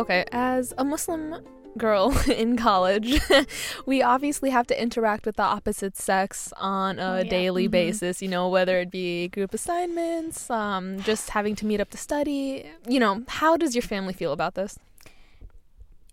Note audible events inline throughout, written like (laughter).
okay, as a Muslim girl (laughs) in college, (laughs) we obviously have to interact with the opposite sex on a Oh, yeah. daily Mhm. basis, you know, whether it be group assignments, um, just having to meet up to study. You know, how does your family feel about this?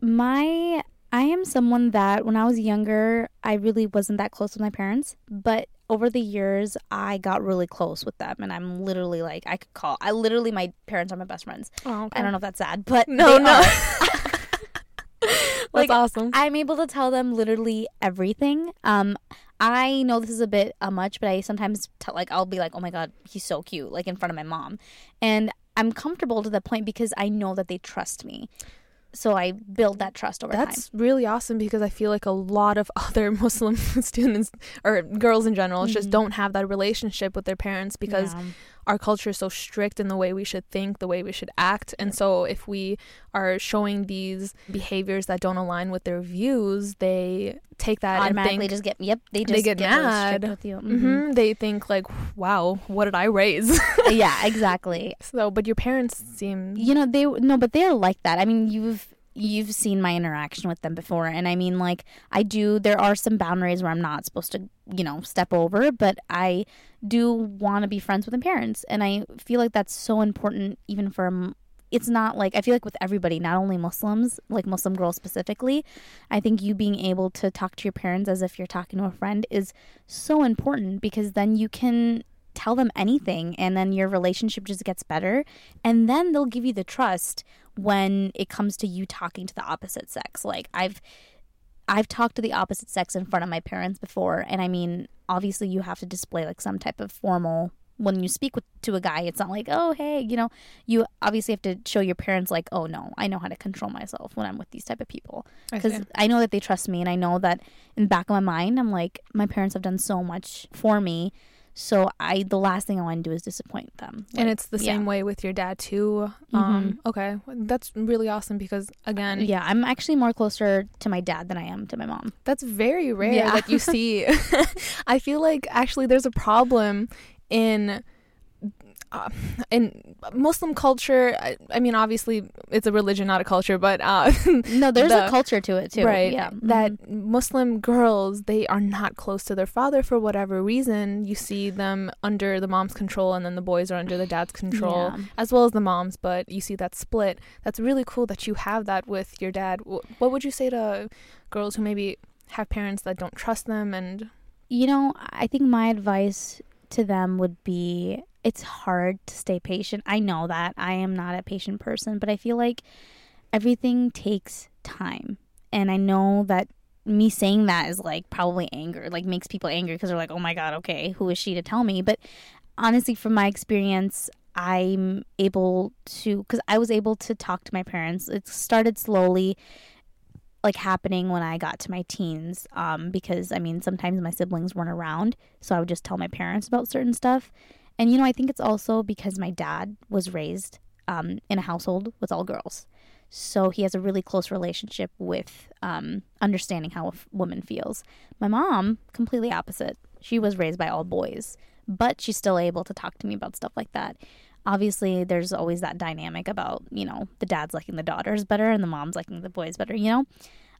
my I am someone that when I was younger, I really wasn't that close with my parents, but over the years I got really close with them and I'm literally like I could call I literally my parents are my best friends. Oh, I don't know if that's sad, but No, no. are. (laughs) (laughs) That's awesome. I'm able to tell them literally everything. Um, I know this is a bit uh, much, but I sometimes tell like I'll be like, "Oh my god, he's so cute!" like in front of my mom, and I'm comfortable to the point because I know that they trust me. So I build that trust over time. That's really awesome because I feel like a lot of (laughs) other Muslim (laughs) students or girls in general just Mhm. don't have that relationship with their parents because Yeah. Our culture is so strict in the way we should think, the way we should act. And so if we are showing these behaviors that don't align with their views, they take that and automatically think just get yep. They they just get really strict mad. with you. hmm Mhm. they think like, "Wow, what did I raise?" yeah, exactly. (laughs) so, but your parents seem You know they no, but they're like that. I mean, you've you've seen my interaction with them before, and I mean, like I do. There are some boundaries where I'm not supposed to, you know, step over, but I do want to be friends with the parents, and I feel like that's so important, even for. Um, it's not like I feel like with everybody, not only Muslims, like Muslim girls specifically. I think you being able to talk to your parents as if you're talking to a friend is so important because then you can tell them anything and then your relationship just gets better and then they'll give you the trust when it comes to you talking to the opposite sex. Like i've i've talked to the opposite sex in front of my parents before and i mean obviously you have to display like some type of formal when you speak with, to a guy it's not like oh hey you know? You obviously have to show your parents like oh no i know how to control myself when i'm with these type of people. Because. I know that they trust me, and I know that in the back of my mind, I'm like, my parents have done so much for me, so I the last thing I want to do is disappoint them. and it's the yeah. same way with your dad too. Um, okay, that's really awesome because again, yeah, I'm actually more closer to my dad than I am to my mom. That's very rare Yeah. that you see. (laughs) I feel like actually there's a problem in uh, in Muslim culture. I, I mean, obviously it's a religion, not a culture, but uh, (laughs) No, there's The- a culture to it too. right, Yeah, that Mhm. Muslim girls they are not close to their father for whatever reason. You see them under the mom's control, and then the boys are under the dad's control, Yeah. as well as the moms. But you see that split. That's really cool that you have that with your dad. What would you say to girls who maybe have parents that don't trust them and You know, I think my advice to them would be it's hard to stay patient. I know that. I am not a patient person, but I feel like everything takes time. And I know that me saying that is like probably anger, like makes people angry because they're like, oh my God, okay, who is she to tell me? But honestly, from my experience, I'm able to, because I was able to talk to my parents. It started slowly like happening when I got to my teens. Um, because I mean, sometimes my siblings weren't around, so I would just tell my parents about certain stuff. And you know, I think it's also because my dad was raised um, in a household with all girls, so he has a really close relationship with um, understanding how a f- woman feels. My mom, completely opposite. She was raised by all boys, but she's still able to talk to me about stuff like that. Obviously, there's always that dynamic about, you know, the dad's liking the daughters better and the mom's liking the boys better, you know?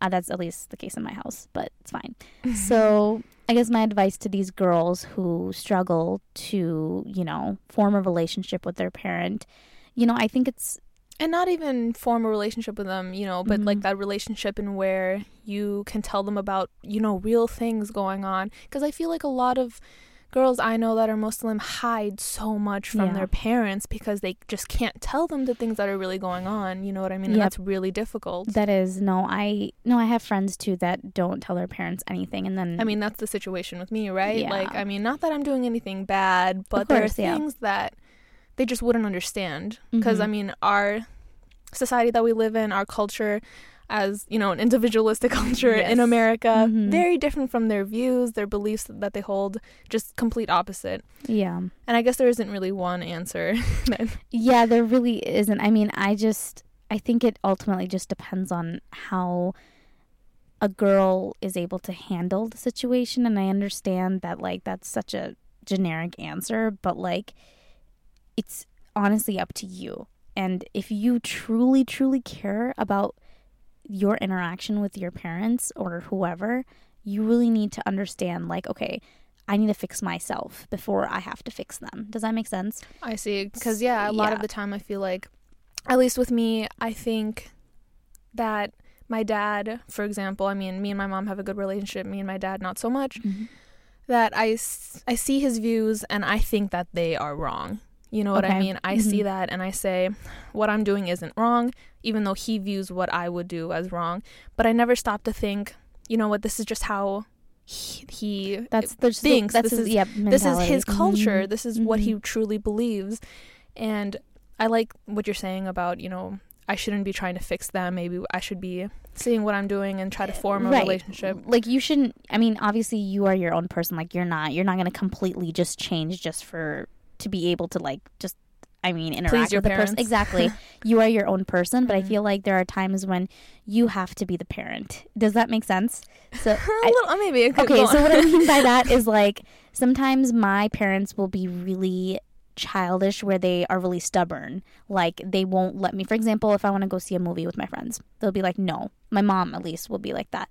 Uh, that's at least the case in my house, but it's fine. so, I guess my advice to these girls who struggle to, you know, form a relationship with their parent, you know, I think it's and not even form a relationship with them, you know, but like Mhm. that relationship in where you can tell them about, you know, real things going on. Because I feel like a lot of girls I know that are Muslim hide so much from Yeah. their parents because they just can't tell them the things that are really going on. You know what I mean? And that's really difficult. that is no, I no, I have friends too that don't tell their parents anything, and then I mean, that's the situation with me, right? Yeah. Like, I mean, not that I'm doing anything bad, but there are course, yeah. things that they just wouldn't understand. Because, Mhm. I mean, our society that we live in, our culture, as you know, an individualistic (laughs) culture in Yes. America, Mhm. very different from their views, their beliefs that they hold, just complete opposite. yeah, And I guess there isn't really one answer. (laughs) yeah, there really isn't. I mean, I just I think it ultimately just depends on how a girl is able to handle the situation, and I understand that like that's such a generic answer, but like it's honestly up to you. And if you truly, truly care about your interaction with your parents or whoever, you really need to understand, like, okay, I need to fix myself before I have to fix them. Does that make sense? I see. Because, yeah, a lot Yeah. of the time I feel like, at least with me, I think that my dad, for example, I mean, me and my mom have a good relationship, me and my dad, not so much, mm-hmm. that I, I see his views and I think that they are wrong. You know what I mean? I see Mhm. that and I say, what I'm doing isn't wrong, even though he views what I would do as wrong. But I never stop to think, you know what, this is just how he, he That's there's thinks. That's This his, is- yeah, this is his mentality. culture Mhm. this is what he Mhm. truly believes and i like what you're saying about you know i shouldn't be trying to fix them maybe i should be seeing what i'm doing and try to form a Right. relationship Like you shouldn't. I mean, obviously, you are your own person. Like you're not. You're not going to completely just change just for to be able to like just. I mean, interact with the person. Exactly. (laughs) you are your own person, but Mhm. I feel like there are times when you have to be the parent. Does that make sense? So (laughs) a I- little, uh, maybe okay so what i mean by that (laughs) is like sometimes my parents will be really childish where they are really stubborn like they won't let me for example if i want to go see a movie with my friends they'll be like no my mom at least will be like that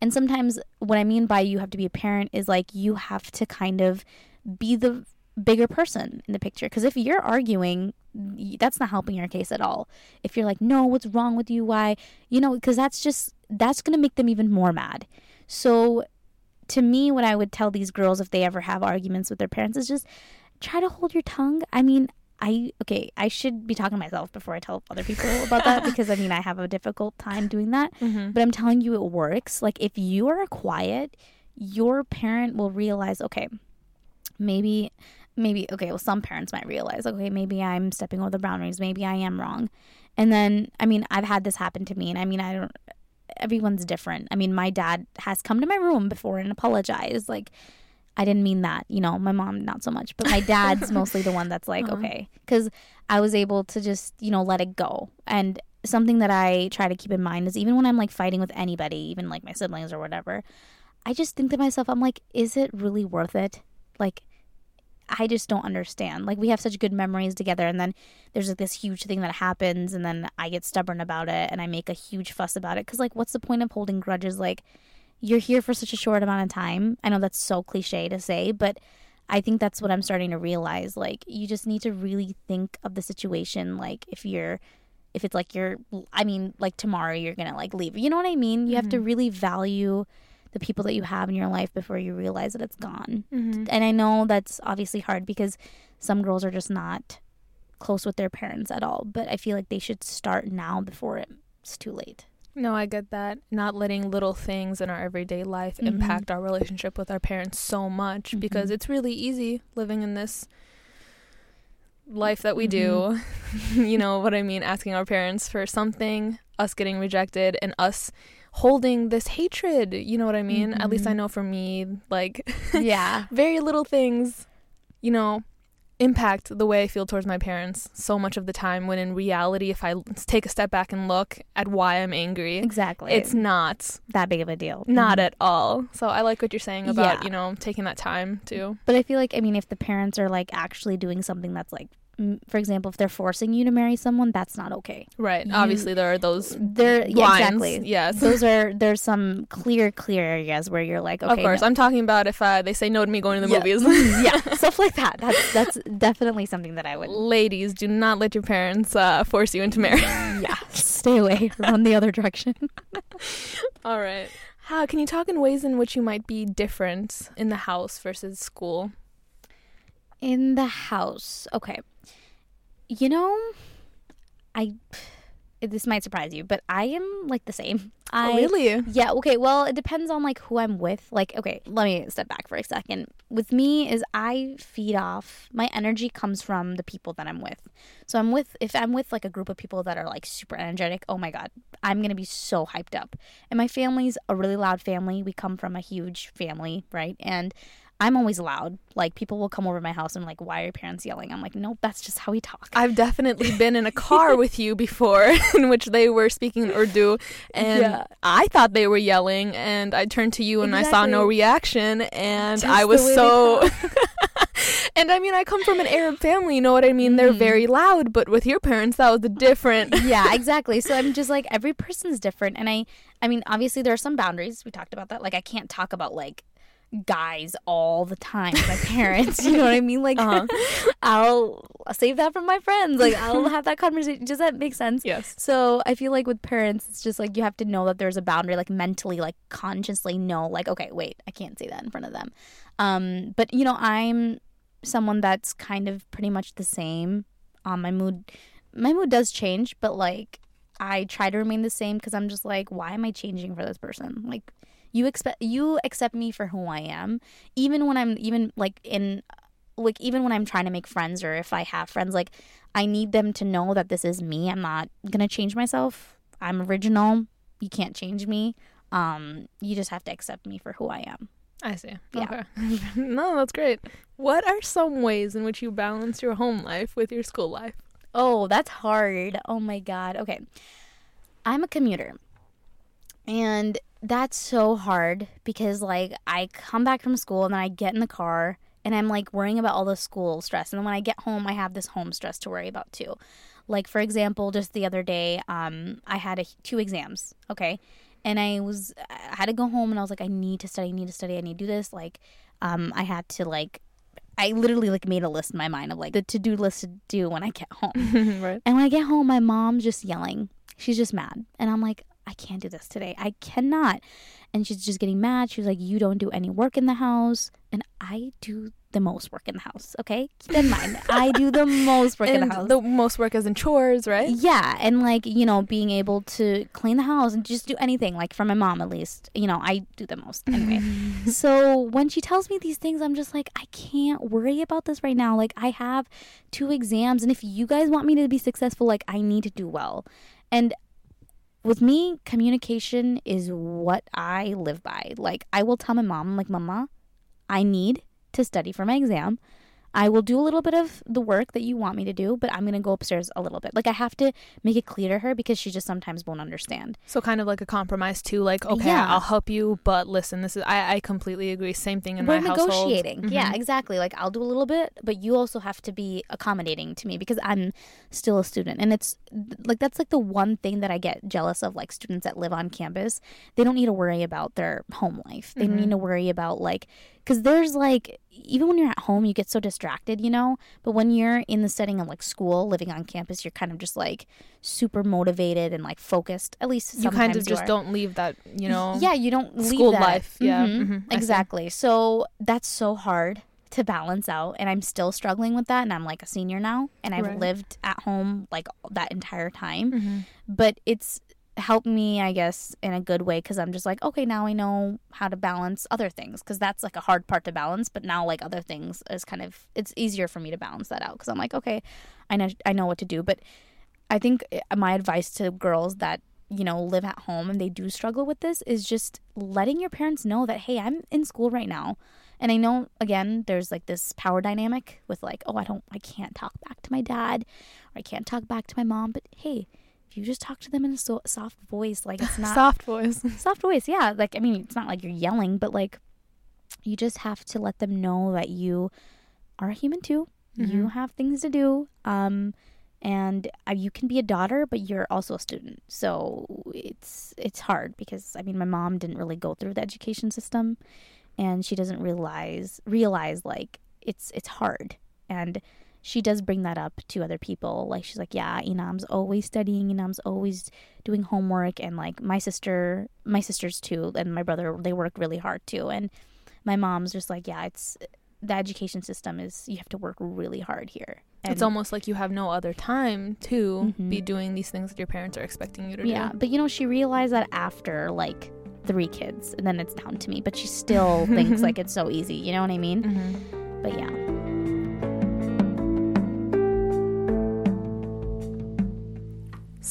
and sometimes what i mean by you have to be a parent is like you have to kind of be the bigger person in the picture because if you're arguing that's not helping your case at all if you're like no what's wrong with you why you know because that's just that's going to make them even more mad so to me, what I would tell these girls if they ever have arguments with their parents is just try to hold your tongue. I mean, I okay, I should be talking to myself before I tell other people (laughs) about that because I mean I have a difficult time doing that. Mhm. But I'm telling you, it works. Like if you are quiet, your parent will realize, okay, maybe, maybe okay. Well, some parents might realize, okay, maybe I'm stepping over the boundaries. Maybe I am wrong. And then, I mean, I've had this happen to me, and I mean, I don't. Everyone's different. I mean, my dad has come to my room before and apologized, like. I didn't mean that, you know, my mom not so much, but my dad's (laughs) mostly the one that's like, Uh-huh. okay, cuz I was able to just, you know, let it go. And something that I try to keep in mind is even when I'm like fighting with anybody, even like my siblings or whatever, I just think to myself, I'm like, is it really worth it? Like, I just don't understand. Like, we have such good memories together, and then there's like this huge thing that happens, and then I get stubborn about it, and I make a huge fuss about it. Cause, like, what's the point of holding grudges? Like, you're here for such a short amount of time. I know that's so cliche to say, but I think that's what I'm starting to realize. Like, you just need to really think of the situation. Like, if you're, if it's like you're, I mean, like tomorrow you're gonna like leave. You know what I mean? You have to mm-hmm. really value the people that you have in your life before you realize that it's gone. Mhm. And I know that's obviously hard because some girls are just not close with their parents at all. But I feel like they should start now before it's too late. no i get that not letting little things in our everyday life Mhm. impact our relationship with our parents so much because Mhm. it's really easy living in this life that we do Mm-hmm. (laughs) you know what i mean asking our parents for something us getting rejected and us holding this hatred you know what i mean at least i Mhm. know for me like yeah. (laughs) very little things you know impact the way i feel towards my parents so much of the time when in reality if I take a step back and look at why i'm angry Exactly. it's not that big of a deal. not Mhm. at all so i like what you're saying about Yeah. you know taking that time too. But I feel like I mean, if the parents are like actually doing something that's like, for example, if they're forcing you to marry someone, that's not okay. right You- obviously there are those There, yeah, exactly. yes Those (laughs) are there's some clear, clear areas where you're like, okay, of course no. i'm talking about if uh, they say no to me going to the Yeah. movies (laughs) yeah, (laughs) stuff like that. That's that's definitely something that I would. ladies do not let your parents uh, force you into marriage yeah, stay away, run the other direction. All right. How can you talk in ways in which you might be different in the house versus school? In the house, okay. You know, I. This might surprise you, but I am like the same. Oh, I oh, really? Yeah, okay. Well, it depends on like who I'm with. Like, okay, let me step back for a second. With me is I feed off my energy comes from the people that I'm with. So I'm with if I'm with like a group of people that are like super energetic, oh my god, I'm going to be so hyped up. And my family's a really loud family. We come from a huge family, right? And I'm always loud. Like people will come over my house and like, why are your parents yelling? I'm like, nope, that's just how we talk. I've definitely been in a car (laughs) with you before (laughs) in which they were speaking Urdu and Yeah. I thought they were yelling and I turned to you and I saw no reaction and Just I was so (laughs) and I mean, I come from an Arab family. You know what I mean? They're Mhm. very loud, but with your parents, that was the different. yeah, exactly. So I'm just like every person's different and I I mean, obviously there are some boundaries. We talked about that. Like I can't talk about like guys all the time my (laughs) parents. you know what I mean? Like Uh-huh. (laughs) I'll save that for my friends. Like I'll have that conversation. Does that make sense? yes. So I feel like with parents, it's just like you have to know that there's a boundary, like mentally, like consciously know, like, okay, wait, I can't say that in front of them. Um, but you know, I'm someone that's kind of pretty much the same. Um, my mood, my mood does change, but like I try to remain the same because I'm just like, why am I changing for this person? Like, you expect you accept me for who I am, even when I'm even like in like even when I'm trying to make friends or if I have friends, like I need them to know that this is me. I'm not gonna change myself. I'm original. You can't change me. Um, you just have to accept me for who I am. I see. Yeah. Okay. (laughs) no, that's great. What are some ways in which you balance your home life with your school life? Oh, that's hard. Oh my god. Okay. I'm a commuter. And that's so hard because like I come back from school and then I get in the car and I'm like worrying about all the school stress. And then when I get home, I have this home stress to worry about too. Like for example, just the other day, um, I had a, two exams. Okay, and I was I had to go home and I was like, I need to study, I need to study, I need to do this. Like, um, I had to like, I literally like made a list in my mind of like the to do list to do when I get home. (laughs) right. And when I get home, my mom's just yelling. She's just mad. And I'm like, I can't do this today. I cannot. And she's just getting mad. She was like, You don't do any work in the house. And I do the most work in the house. Okay. Keep in mind, I do the (laughs) most work in the house. the most work is in chores, right? Yeah, and like you know, being able to clean the house and just do anything, like for my mom at least, you know, I do the most anyway. (laughs) so when she tells me these things, I'm just like, I can't worry about this right now. Like I have two exams, and if you guys want me to be successful, like I need to do well. And with me, communication is what I live by. Like I will tell my mom, like, Mama, I need to study for my exam. I will do a little bit of the work that you want me to do, but I'm going to go upstairs a little bit. Like I have to make it clear to her because she just sometimes won't understand. So kind of like a compromise too, like okay, Yeah. I'll help you, but listen, this is I, I completely agree. Same thing in We're my household. negotiating. Yeah, Mhm. exactly. Like I'll do a little bit, but you also have to be accommodating to me because I'm still a student. And it's like that's like the one thing that I get jealous of like students that live on campus. They don't need to worry about their home life. They don't Mhm. need to worry about like cuz there's like even when you're at home you get so distracted, you know? But when you're in the setting of like school, living on campus, you're kind of just like super motivated and like focused. At least You kind of you just are. don't leave that, you know. yeah you don't leave school that. life. Yeah, Mhm. mhm, I see. exactly so that's so hard to balance out and i'm still struggling with that and i'm like a senior now and i've Right. lived at home like that entire time Mhm. but it's helped me i guess in a good way because i'm just like okay now i know how to balance other things. Because that's like a hard part to balance but now like other things is kind of it's easier for me to balance that out because i'm like okay i know i know what to do. But i think uh, my advice to girls that you know live at home and they do struggle with this is just letting your parents know that hey i'm in school right now. And i know again there's like this power dynamic with like oh i don't i can't talk back to my dad or i can't talk back to my mom but hey you just talk to them in a so- soft voice like it's (laughs) not Soft voice. (laughs) soft voice yeah like i mean it's not like you're yelling but like you just have to let them know that you are a human too you Mhm. have things to do um and uh, you can be a daughter but you're also a student so it's it's hard because i mean my mom didn't really go through the education system and she doesn't realize realize like it's it's hard and she does bring that up to other people. Like she's like yeah inam's always studying inam's always doing homework and like my sister my sisters too and my brother they work really hard too. And my mom's just like yeah it's the education system is you have to work really hard here. And it's almost like you have no other time to Mhm. be doing these things that your parents are expecting you to yeah do. Yeah, but you know she realized that after like three kids and then it's down to me but she still (laughs) thinks like it's so easy you know what i mean? Hmm but yeah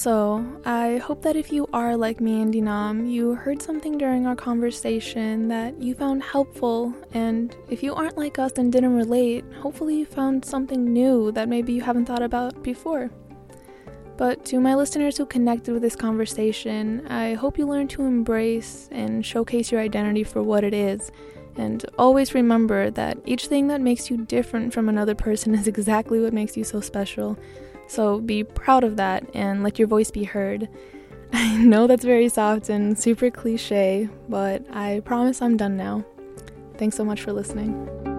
So, I hope that if you are like me and Inam, you heard something during our conversation that you found helpful, and if you aren't like us and didn't relate, hopefully you found something new that maybe you haven't thought about before. But to my listeners who connected with this conversation, I hope you learn to embrace and showcase your identity for what it is, And always remember that each thing that makes you different from another person (laughs) is exactly what makes you so special. So be proud of that and let your voice be heard. (laughs) I know that's very soft and super cliche, but I promise I'm done now. Thanks so much for listening.